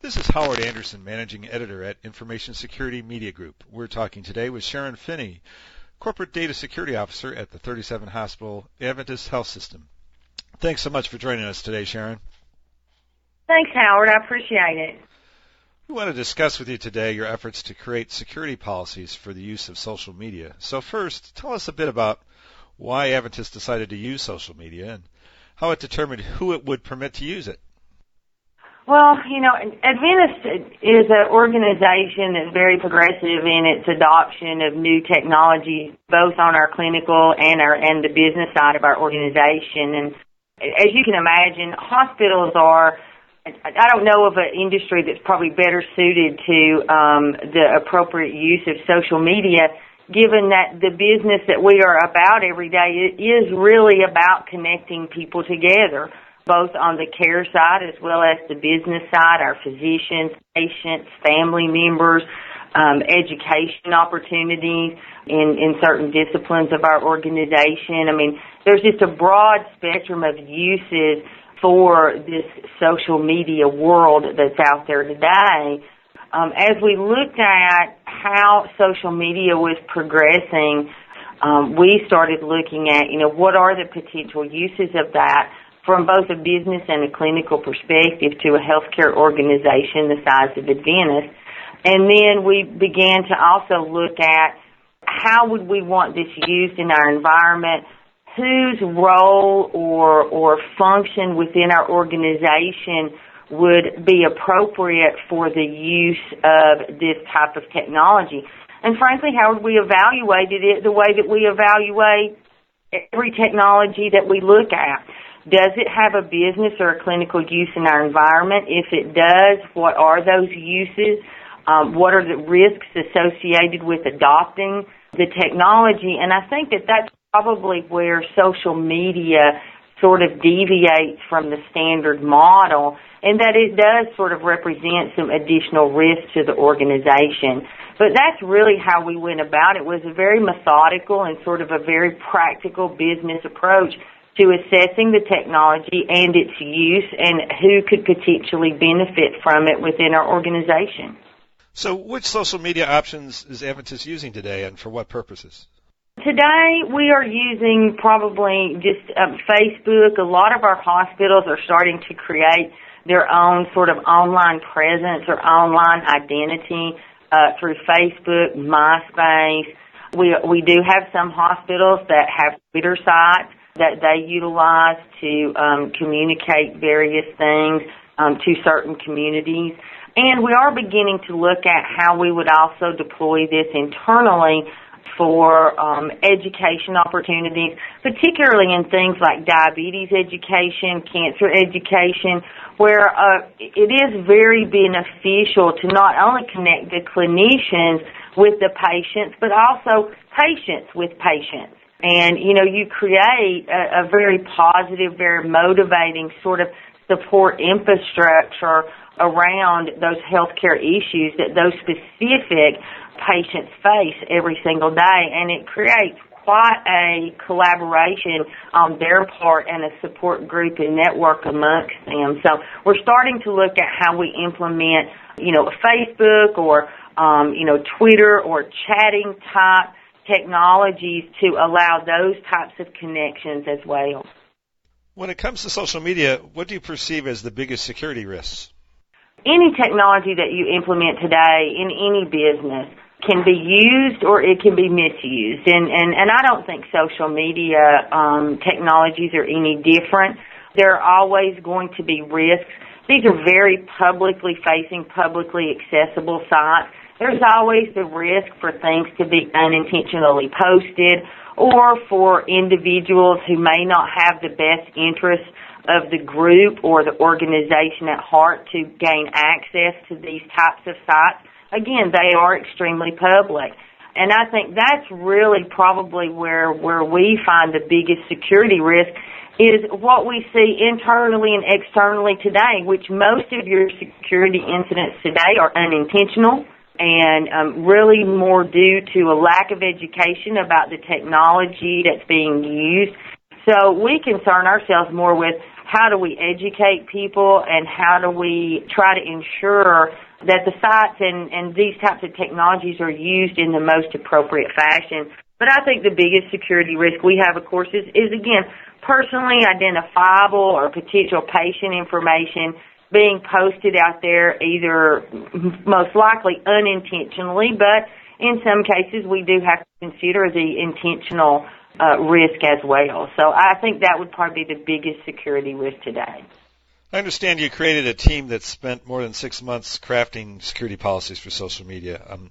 This is Howard Anderson, Managing Editor at Information Security Media Group. We're talking today with Sharon Finney, Corporate Data Security Officer at the 37 Hospital Adventist Health System. Thanks so much for joining us today, Sharon. Thanks, Howard. I appreciate it. We want to discuss with you today your efforts to create security policies for the use of social media. So first, tell us a bit about why Adventist decided to use social media and how it determined who it would permit to use it. Well, you know, Adventist is an organization that's very progressive in its adoption of new technology, both on our clinical and our and the business side of our organization. And as you can imagine, hospitals are. I don't know of an industry that's probably better suited to um, the appropriate use of social media, given that the business that we are about every day is really about connecting people together both on the care side as well as the business side, our physicians, patients, family members, um, education opportunities in, in certain disciplines of our organization. I mean, there's just a broad spectrum of uses for this social media world that's out there today. Um, as we looked at how social media was progressing, um, we started looking at, you know, what are the potential uses of that? From both a business and a clinical perspective to a healthcare organization the size of Adventist. And then we began to also look at how would we want this used in our environment, whose role or, or function within our organization would be appropriate for the use of this type of technology. And frankly, Howard, we evaluated it the way that we evaluate every technology that we look at. Does it have a business or a clinical use in our environment? If it does, what are those uses? Um, what are the risks associated with adopting the technology? And I think that that's probably where social media sort of deviates from the standard model and that it does sort of represent some additional risk to the organization. But that's really how we went about it. it was a very methodical and sort of a very practical business approach to assessing the technology and its use and who could potentially benefit from it within our organization. So, which social media options is Adventist using today and for what purposes? Today, we are using probably just um, Facebook. A lot of our hospitals are starting to create their own sort of online presence or online identity uh, through Facebook, MySpace. We we do have some hospitals that have Twitter sites that they utilize to um, communicate various things um, to certain communities. And we are beginning to look at how we would also deploy this internally for um, education opportunities, particularly in things like diabetes education, cancer education, where uh, it is very beneficial to not only connect the clinicians with the patients, but also patients with patients. And, you know, you create a, a very positive, very motivating sort of support infrastructure around those healthcare issues that those specific patients face every single day. And it creates quite a collaboration on their part and a support group and network amongst them. So we're starting to look at how we implement, you know, Facebook or, um, you know, Twitter or chatting type technologies to allow those types of connections as well. When it comes to social media, what do you perceive as the biggest security risks? Any technology that you implement today in any business can be used or it can be misused. And, and, and I don't think social media um, technologies are any different. There are always going to be risks. These are very publicly facing, publicly accessible sites there's always the risk for things to be unintentionally posted or for individuals who may not have the best interests of the group or the organization at heart to gain access to these types of sites. Again, they are extremely public. And I think that's really probably where, where we find the biggest security risk is what we see internally and externally today, which most of your security incidents today are unintentional and um, really more due to a lack of education about the technology that's being used. So we concern ourselves more with how do we educate people and how do we try to ensure that the sites and, and these types of technologies are used in the most appropriate fashion. But I think the biggest security risk we have, of course, is, is again, personally identifiable or potential patient information being posted out there either most likely unintentionally, but in some cases we do have to consider the intentional uh, risk as well. So I think that would probably be the biggest security risk today. I understand you created a team that spent more than six months crafting security policies for social media. Um,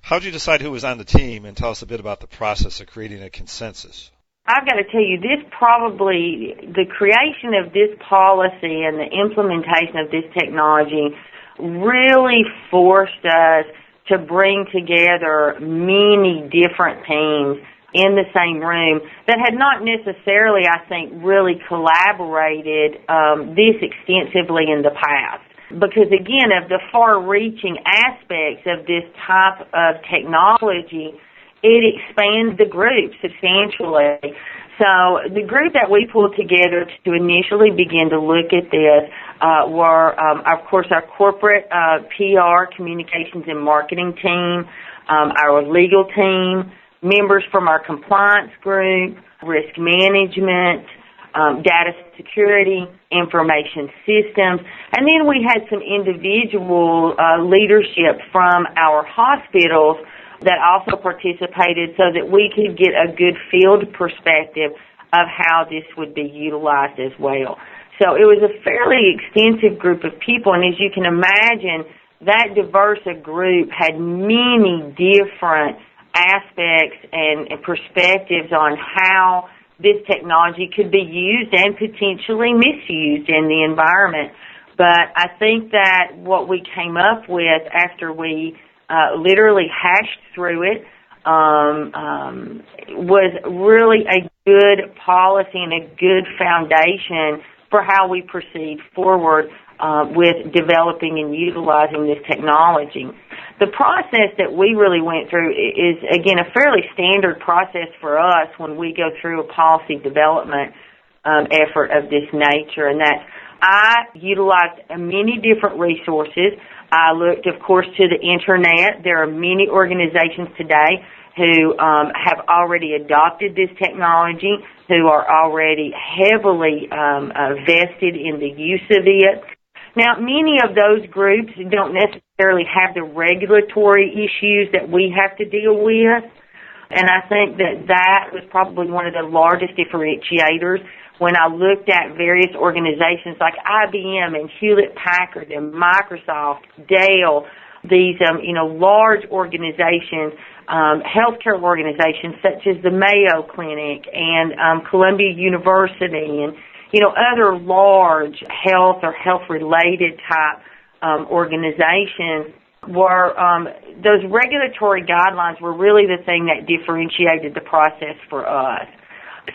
how did you decide who was on the team, and tell us a bit about the process of creating a consensus? I've got to tell you, this probably, the creation of this policy and the implementation of this technology really forced us to bring together many different teams in the same room that had not necessarily, I think, really collaborated um, this extensively in the past. Because again, of the far-reaching aspects of this type of technology, it expands the group substantially. So the group that we pulled together to initially begin to look at this uh, were, um, of course, our corporate uh, PR, communications, and marketing team, um, our legal team, members from our compliance group, risk management, um, data security, information systems, and then we had some individual uh, leadership from our hospitals that also participated so that we could get a good field perspective of how this would be utilized as well. So it was a fairly extensive group of people, and as you can imagine, that diverse a group had many different aspects and, and perspectives on how this technology could be used and potentially misused in the environment. But I think that what we came up with after we uh, literally hashed through it um, um, was really a good policy and a good foundation for how we proceed forward uh, with developing and utilizing this technology. The process that we really went through is, again, a fairly standard process for us when we go through a policy development um, effort of this nature, and that I utilized many different resources. I looked, of course, to the internet. There are many organizations today who um, have already adopted this technology, who are already heavily um, uh, vested in the use of it. Now, many of those groups don't necessarily have the regulatory issues that we have to deal with. And I think that that was probably one of the largest differentiators when I looked at various organizations like IBM and Hewlett Packard and Microsoft, Dell, these um, you know large organizations, um, healthcare organizations such as the Mayo Clinic and um, Columbia University and you know, other large health or health related type um, organizations were um, those regulatory guidelines were really the thing that differentiated the process for us.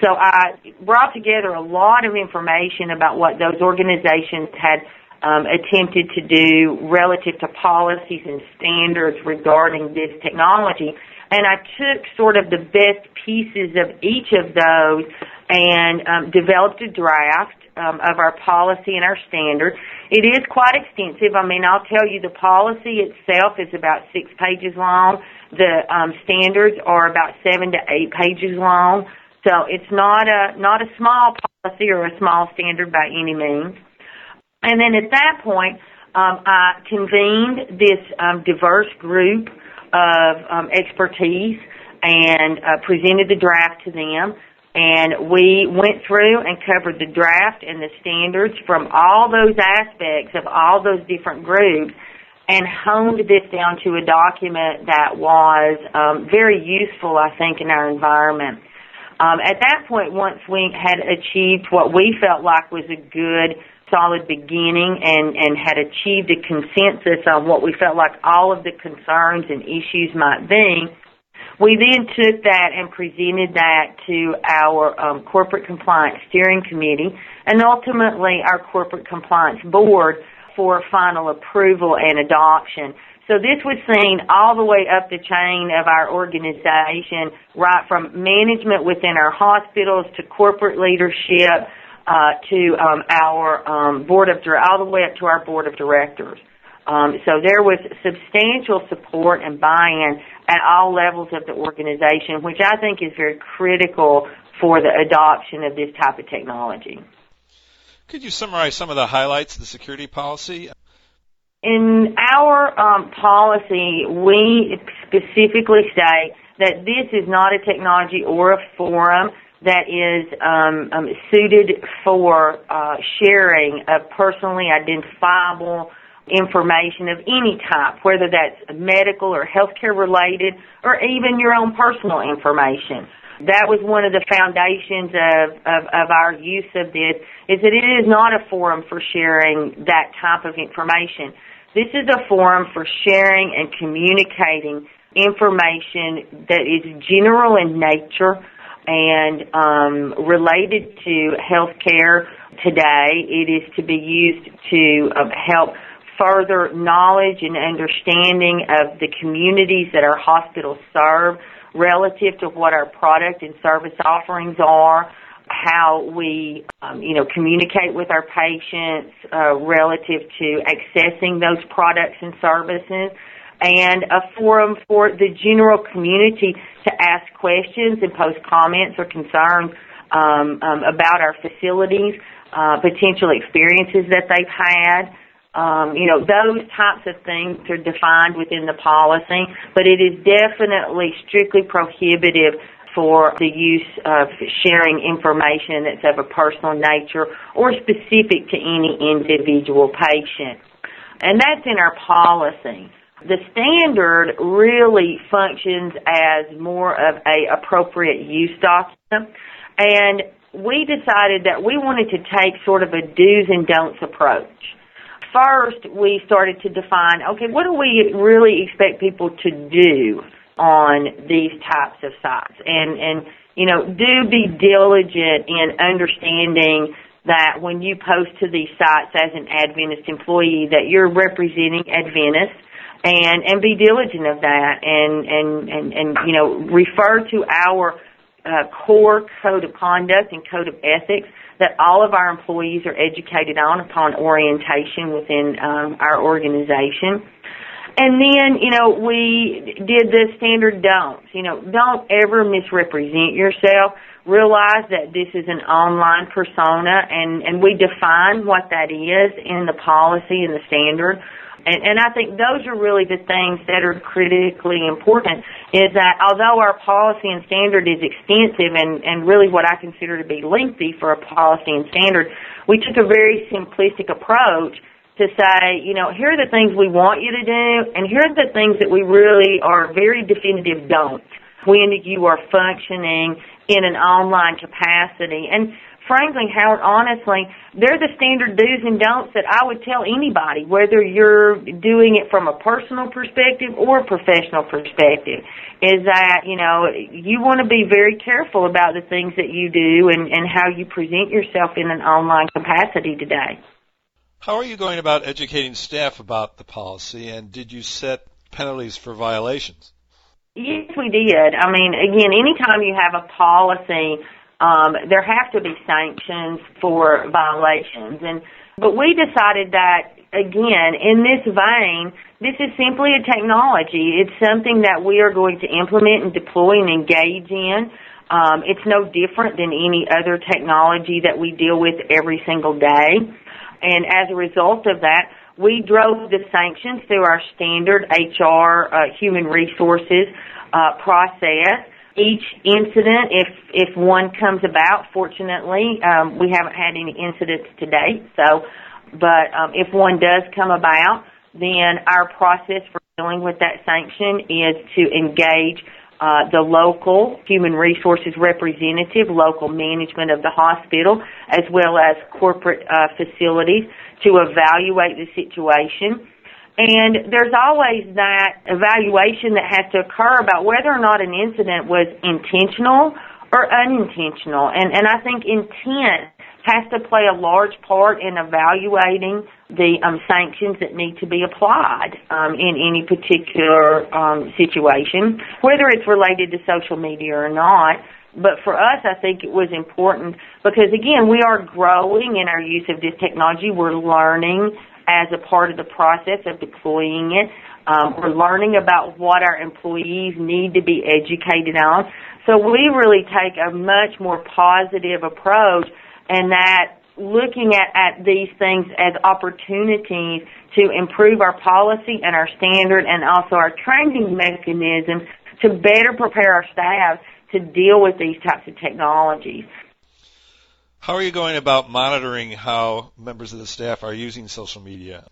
So I brought together a lot of information about what those organizations had um, attempted to do relative to policies and standards regarding this technology. And I took sort of the best pieces of each of those and um, developed a draft um, of our policy and our standard. It is quite extensive. I mean, I'll tell you the policy itself is about six pages long. The um, standards are about seven to eight pages long. So it's not a not a small policy or a small standard by any means. And then at that point, um, I convened this um, diverse group of um, expertise and uh, presented the draft to them. And we went through and covered the draft and the standards from all those aspects of all those different groups and honed this down to a document that was um, very useful, I think, in our environment. Um, at that point, once we had achieved what we felt like was a good, solid beginning and, and had achieved a consensus on what we felt like all of the concerns and issues might be, we then took that and presented that to our um, corporate compliance steering committee and ultimately our corporate compliance board for final approval and adoption. So this was seen all the way up the chain of our organization, right from management within our hospitals to corporate leadership, uh, to um, our um, board of all the way up to our board of directors. Um, so there was substantial support and buy-in at all levels of the organization, which I think is very critical for the adoption of this type of technology. Could you summarize some of the highlights of the security policy? In our um, policy, we specifically state that this is not a technology or a forum that is um, um, suited for uh, sharing of personally identifiable information of any type, whether that's medical or healthcare related or even your own personal information. That was one of the foundations of, of, of our use of this, is that it is not a forum for sharing that type of information. This is a forum for sharing and communicating information that is general in nature and um, related to healthcare today. It is to be used to uh, help further knowledge and understanding of the communities that our hospitals serve relative to what our product and service offerings are, how we, um, you know, communicate with our patients uh, relative to accessing those products and services, and a forum for the general community to ask questions and post comments or concerns um, um, about our facilities, uh, potential experiences that they've had. Um, you know, those types of things are defined within the policy, but it is definitely strictly prohibitive for the use of sharing information that's of a personal nature or specific to any individual patient. And that's in our policy. The standard really functions as more of a appropriate use document and we decided that we wanted to take sort of a do's and don'ts approach first we started to define, okay, what do we really expect people to do on these types of sites? And, and, you know, do be diligent in understanding that when you post to these sites as an Adventist employee that you're representing Adventists and, and be diligent of that and, and, and, and, you know, refer to our uh, core code of conduct and code of ethics that all of our employees are educated on upon orientation within um, our organization. And then, you know, we did the standard don'ts. You know, don't ever misrepresent yourself. Realize that this is an online persona and, and we define what that is in the policy and the standard. And, and I think those are really the things that are critically important is that although our policy and standard is extensive and, and really what I consider to be lengthy for a policy and standard, we took a very simplistic approach to say, you know, here are the things we want you to do and here are the things that we really are very definitive don't when you are functioning in an online capacity. And frankly, Howard, honestly, they're the standard do's and don'ts that I would tell anybody, whether you're doing it from a personal perspective or a professional perspective, is that, you know, you want to be very careful about the things that you do and, and how you present yourself in an online capacity today. How are you going about educating staff about the policy, and did you set penalties for violations? Yes, we did. I mean, again, anytime you have a policy um, there have to be sanctions for violations. And but we decided that again, in this vein, this is simply a technology. It's something that we are going to implement and deploy and engage in. Um, it's no different than any other technology that we deal with every single day. And as a result of that, we drove the sanctions through our standard HR uh, human resources uh, process each incident, if if one comes about, fortunately, um, we haven't had any incidents to date. So, but um, if one does come about, then our process for dealing with that sanction is to engage uh, the local human resources representative, local management of the hospital, as well as corporate uh, facilities to evaluate the situation and there's always that evaluation that has to occur about whether or not an incident was intentional or unintentional. And, and I think intent has to play a large part in evaluating the um, sanctions that need to be applied um, in any particular um, situation, whether it's related to social media or not. But for us, I think it was important because again, we are growing in our use of this technology. We're learning as a part of the process of deploying it. Um, we're learning about what our employees need to be educated on. So we really take a much more positive approach and that looking at, at these things as opportunities to improve our policy and our standard and also our training mechanisms to better prepare our staff to deal with these types of technologies. How are you going about monitoring how members of the staff are using social media?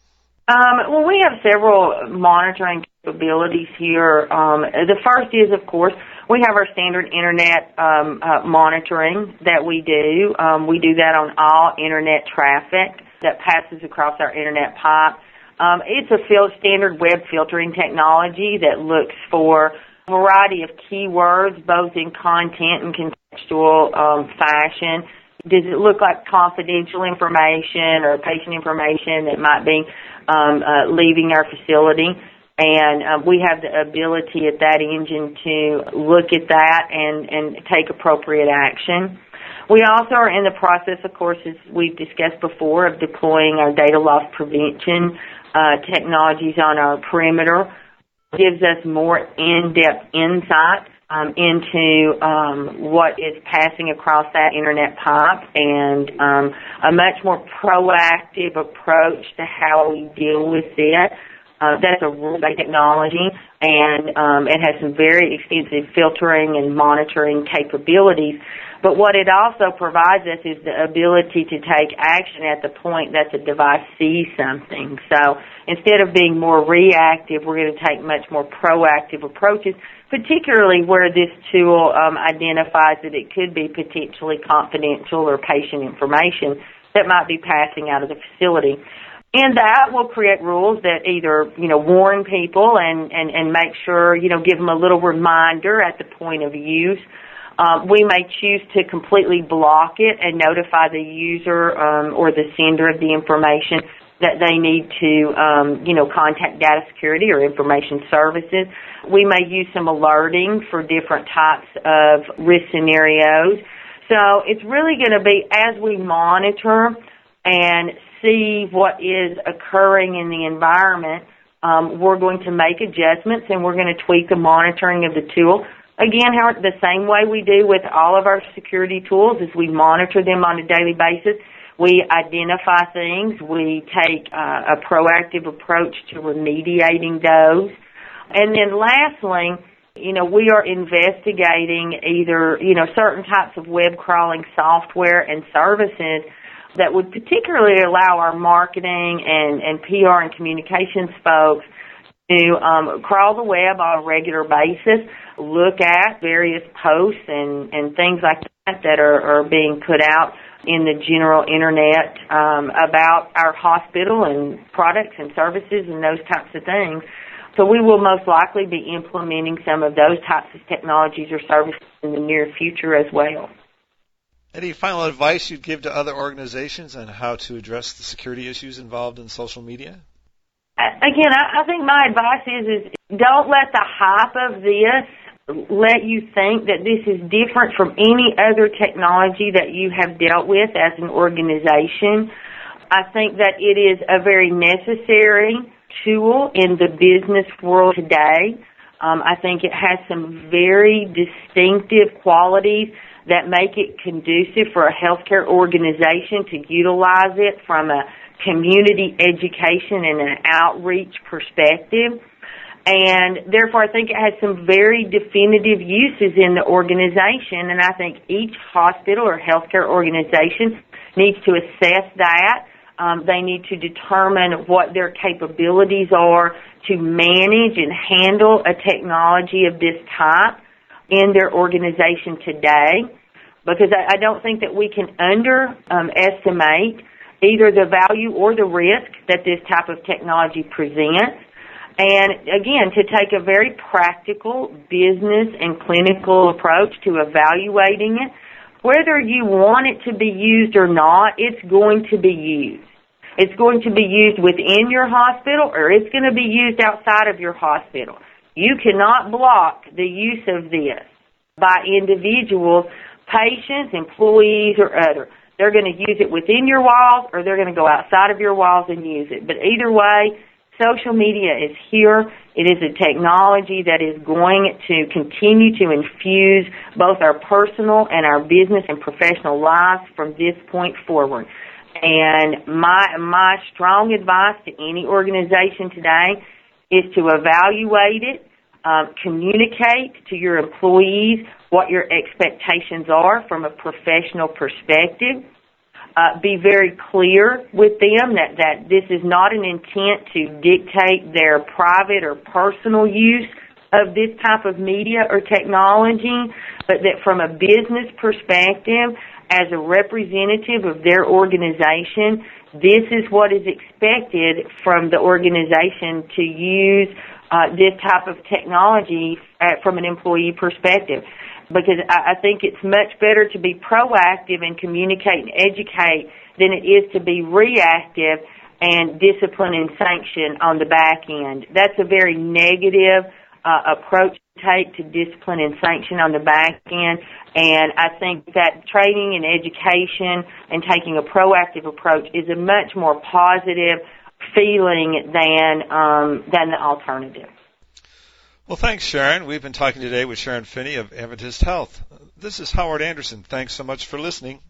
Um, well, we have several monitoring capabilities here. Um, the first is, of course, we have our standard internet um, uh, monitoring that we do. Um, we do that on all internet traffic that passes across our internet pipe. Um, it's a field standard web filtering technology that looks for variety of keywords, both in content and contextual um, fashion. Does it look like confidential information or patient information that might be um, uh, leaving our facility? and uh, we have the ability at that engine to look at that and, and take appropriate action. We also are in the process, of course, as we've discussed before, of deploying our data loss prevention uh, technologies on our perimeter. Gives us more in-depth insight um, into um, what is passing across that internet pipe and um, a much more proactive approach to how we deal with it. Uh, that's a rules-based technology, and um, it has some very extensive filtering and monitoring capabilities. But what it also provides us is the ability to take action at the point that the device sees something. So instead of being more reactive, we're going to take much more proactive approaches, particularly where this tool um, identifies that it could be potentially confidential or patient information that might be passing out of the facility. And that will create rules that either, you know, warn people and, and, and make sure, you know, give them a little reminder at the point of use. Um, we may choose to completely block it and notify the user um, or the sender of the information that they need to, um, you know, contact data security or information services. We may use some alerting for different types of risk scenarios. So it's really going to be as we monitor and see what is occurring in the environment, um, we're going to make adjustments and we're going to tweak the monitoring of the tool. Again, how, the same way we do with all of our security tools is we monitor them on a daily basis. We identify things. We take uh, a proactive approach to remediating those. And then lastly, you know, we are investigating either, you know, certain types of web crawling software and services that would particularly allow our marketing and, and PR and communications folks to um, crawl the web on a regular basis, look at various posts and, and things like that that are, are being put out in the general internet um, about our hospital and products and services and those types of things. So we will most likely be implementing some of those types of technologies or services in the near future as well. Any final advice you'd give to other organizations on how to address the security issues involved in social media? Again, I, think my advice is is don't let the hype of this let you think that this is different from any other technology that you have dealt with as an organization. I think that it is a very necessary tool in the business world today. Um, I think it has some very distinctive qualities that make it conducive for a healthcare organization to utilize it from a community education and an outreach perspective. And therefore, I think it has some very definitive uses in the organization. And I think each hospital or healthcare organization needs to assess that. Um, they need to determine what their capabilities are to manage and handle a technology of this type in their organization today because I, I don't think that we can underestimate um, either the value or the risk that this type of technology presents. And again, to take a very practical business and clinical approach to evaluating it, whether you want it to be used or not, it's going to be used. It's going to be used within your hospital or it's going to be used outside of your hospital. You cannot block the use of this by individuals, patients, employees, or other. They're going to use it within your walls or they're going to go outside of your walls and use it. But either way, social media is here. It is a technology that is going to continue to infuse both our personal and our business and professional lives from this point forward. And my my strong advice to any organization today is to evaluate it, um, communicate to your employees what your expectations are from a professional perspective. Uh, be very clear with them that, that this is not an intent to dictate their private or personal use of this type of media or technology, but that from a business perspective, as a representative of their organization, this is what is expected from the organization to use uh, this type of technology at, from an employee perspective. Because I, I think it's much better to be proactive and communicate and educate than it is to be reactive and discipline and sanction on the back end. That's a very negative uh, approach to take to discipline and sanction on the back end. And I think that training and education and taking a proactive approach is a much more positive feeling than um, than the alternative. Well, thanks, Sharon. We've been talking today with Sharon Finney of Adventist Health. This is Howard Anderson. Thanks so much for listening.